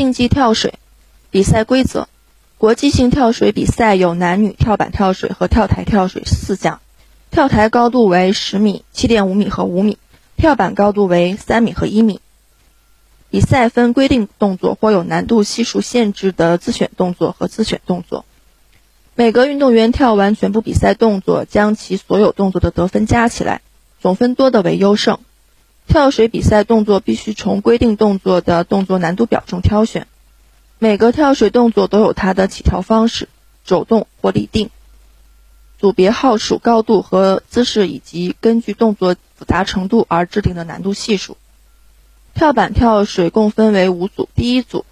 竞技跳水比赛规则：国际性跳水比赛有男女跳板跳水和跳台跳水四项。跳台高度为十米、七点五米和五米，跳板高度为三米和一米。比赛分规定动作或有难度系数限制的自选动作和自选动作。每个运动员跳完全部比赛动作，将其所有动作的得分加起来，总分多的为优胜。跳水比赛动作必须从规定动作的动作难度表中挑选。每个跳水动作都有它的起跳方式、走动或立定。组别号数、高度和姿势，以及根据动作复杂程度而制定的难度系数。跳板跳水共分为五组：第一组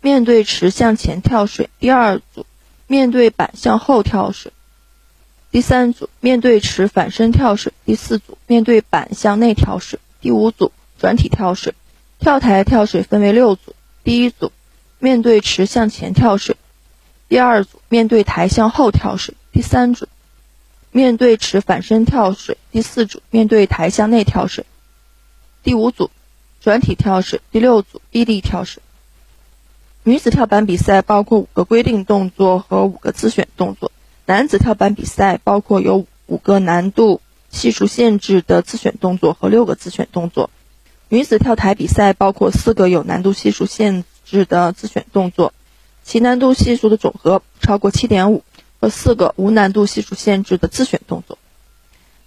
面对池向前跳水；第二组面对板向后跳水；第三组面对池反身跳水；第四组面对板向内跳水；第五组转体跳水。跳台跳水分为六组：第一组面对池向前跳水；第二组面对台向后跳水；第三组。面对池反身跳水，第四组面对台向内跳水，第五组转体跳水，第六组臂力跳水。女子跳板比赛包括五个规定动作和五个自选动作，男子跳板比赛包括有五个难度系数限制的自选动作和六个自选动作。女子跳台比赛包括四个有难度系数限制的自选动作，其难度系数的总和超过七点五。和四个无难度系数限制的自选动作。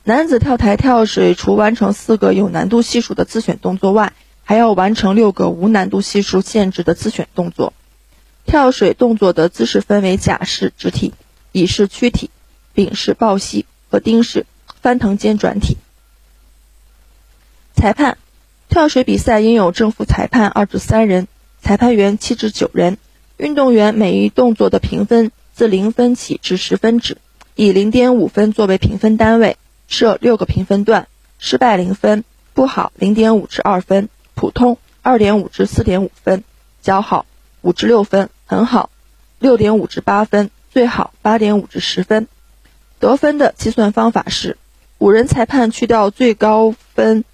男子跳台跳水除完成四个有难度系数的自选动作外，还要完成六个无难度系数限制的自选动作。跳水动作的姿势分为甲式直体、乙式屈体、丙式抱膝和丁式翻腾间转体。裁判，跳水比赛应有正副裁判二至三人，裁判员七至九人。运动员每一动作的评分。自零分起至十分止，以零点五分作为评分单位，设六个评分段：失败零分，不好零点五至二分，普通二点五至四点五分，较好五至六分，很好六点五至八分，最好八点五至十分。得分的计算方法是：五人裁判去掉最高分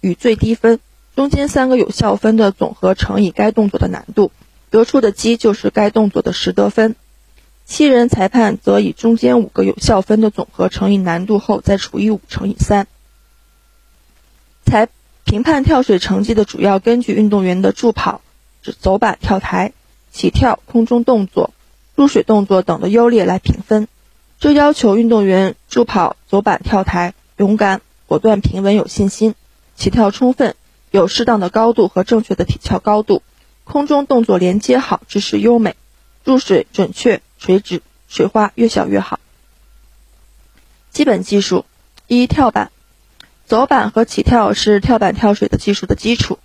与最低分，中间三个有效分的总和乘以该动作的难度，得出的积就是该动作的实得分。七人裁判则以中间五个有效分的总和乘以难度后再除以五乘以三。裁评判跳水成绩的主要根据运动员的助跑、走板、跳台、起跳、空中动作、入水动作等的优劣来评分。这要求运动员助跑、走板、跳台勇敢、果断、平稳、有信心；起跳充分，有适当的高度和正确的体翘高度；空中动作连接好，姿势优美；入水准确。垂直水花越小越好。基本技术：一、跳板、走板和起跳是跳板跳水的技术的基础。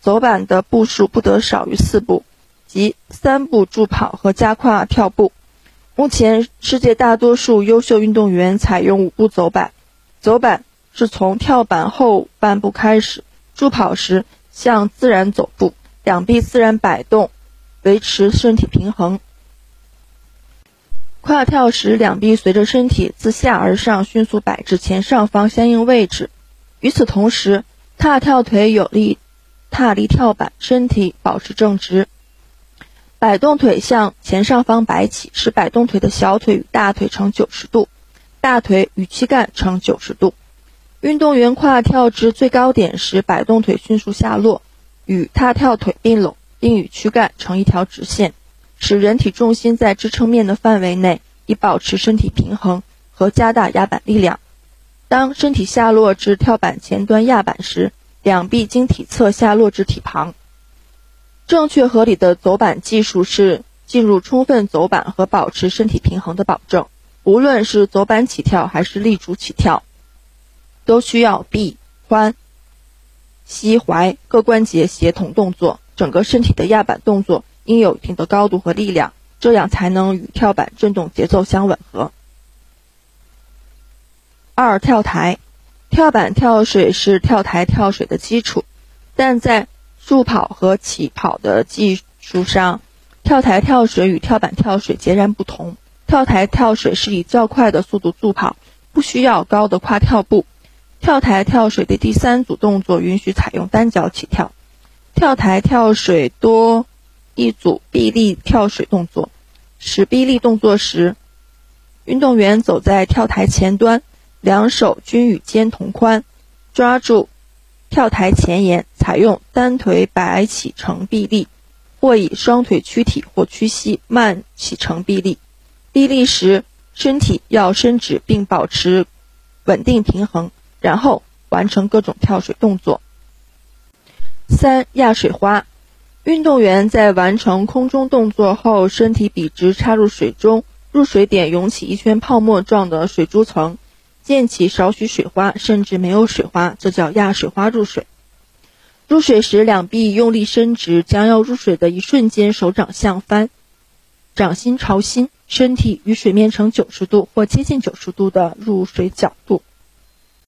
走板的步数不得少于四步，即三步助跑和加跨跳步。目前，世界大多数优秀运动员采用五步走板。走板是从跳板后半步开始，助跑时向自然走步，两臂自然摆动，维持身体平衡。跨跳时，两臂随着身体自下而上迅速摆至前上方相应位置。与此同时，踏跳腿有力踏离跳板，身体保持正直。摆动腿向前上方摆起，使摆动腿的小腿与大腿成九十度，大腿与躯干成九十度。运动员跨跳至最高点时，摆动腿迅速下落，与踏跳腿并拢，并与躯干成一条直线。使人体重心在支撑面的范围内，以保持身体平衡和加大压板力量。当身体下落至跳板前端压板时，两臂经体侧下落至体旁。正确合理的走板技术是进入充分走板和保持身体平衡的保证。无论是走板起跳还是立足起跳，都需要臂、髋、膝、踝各关节协同动作，整个身体的压板动作。应有一定的高度和力量，这样才能与跳板振动节奏相吻合。二跳台，跳板跳水是跳台跳水的基础，但在助跑和起跑的技术上，跳台跳水与跳板跳水截然不同。跳台跳水是以较快的速度助跑，不需要高的跨跳步。跳台跳水的第三组动作允许采用单脚起跳。跳台跳水多。一组臂力跳水动作。使臂力动作时，运动员走在跳台前端，两手均与肩同宽，抓住跳台前沿，采用单腿摆起成臂力，或以双腿屈体或屈膝慢起成臂力。臂力时，身体要伸直并保持稳定平衡，然后完成各种跳水动作。三压水花。运动员在完成空中动作后，身体笔直插入水中，入水点涌起一圈泡沫状的水珠层，溅起少许水花，甚至没有水花，这叫压水花入水。入水时，两臂用力伸直，将要入水的一瞬间，手掌向翻，掌心朝心，身体与水面呈九十度或接近九十度的入水角度。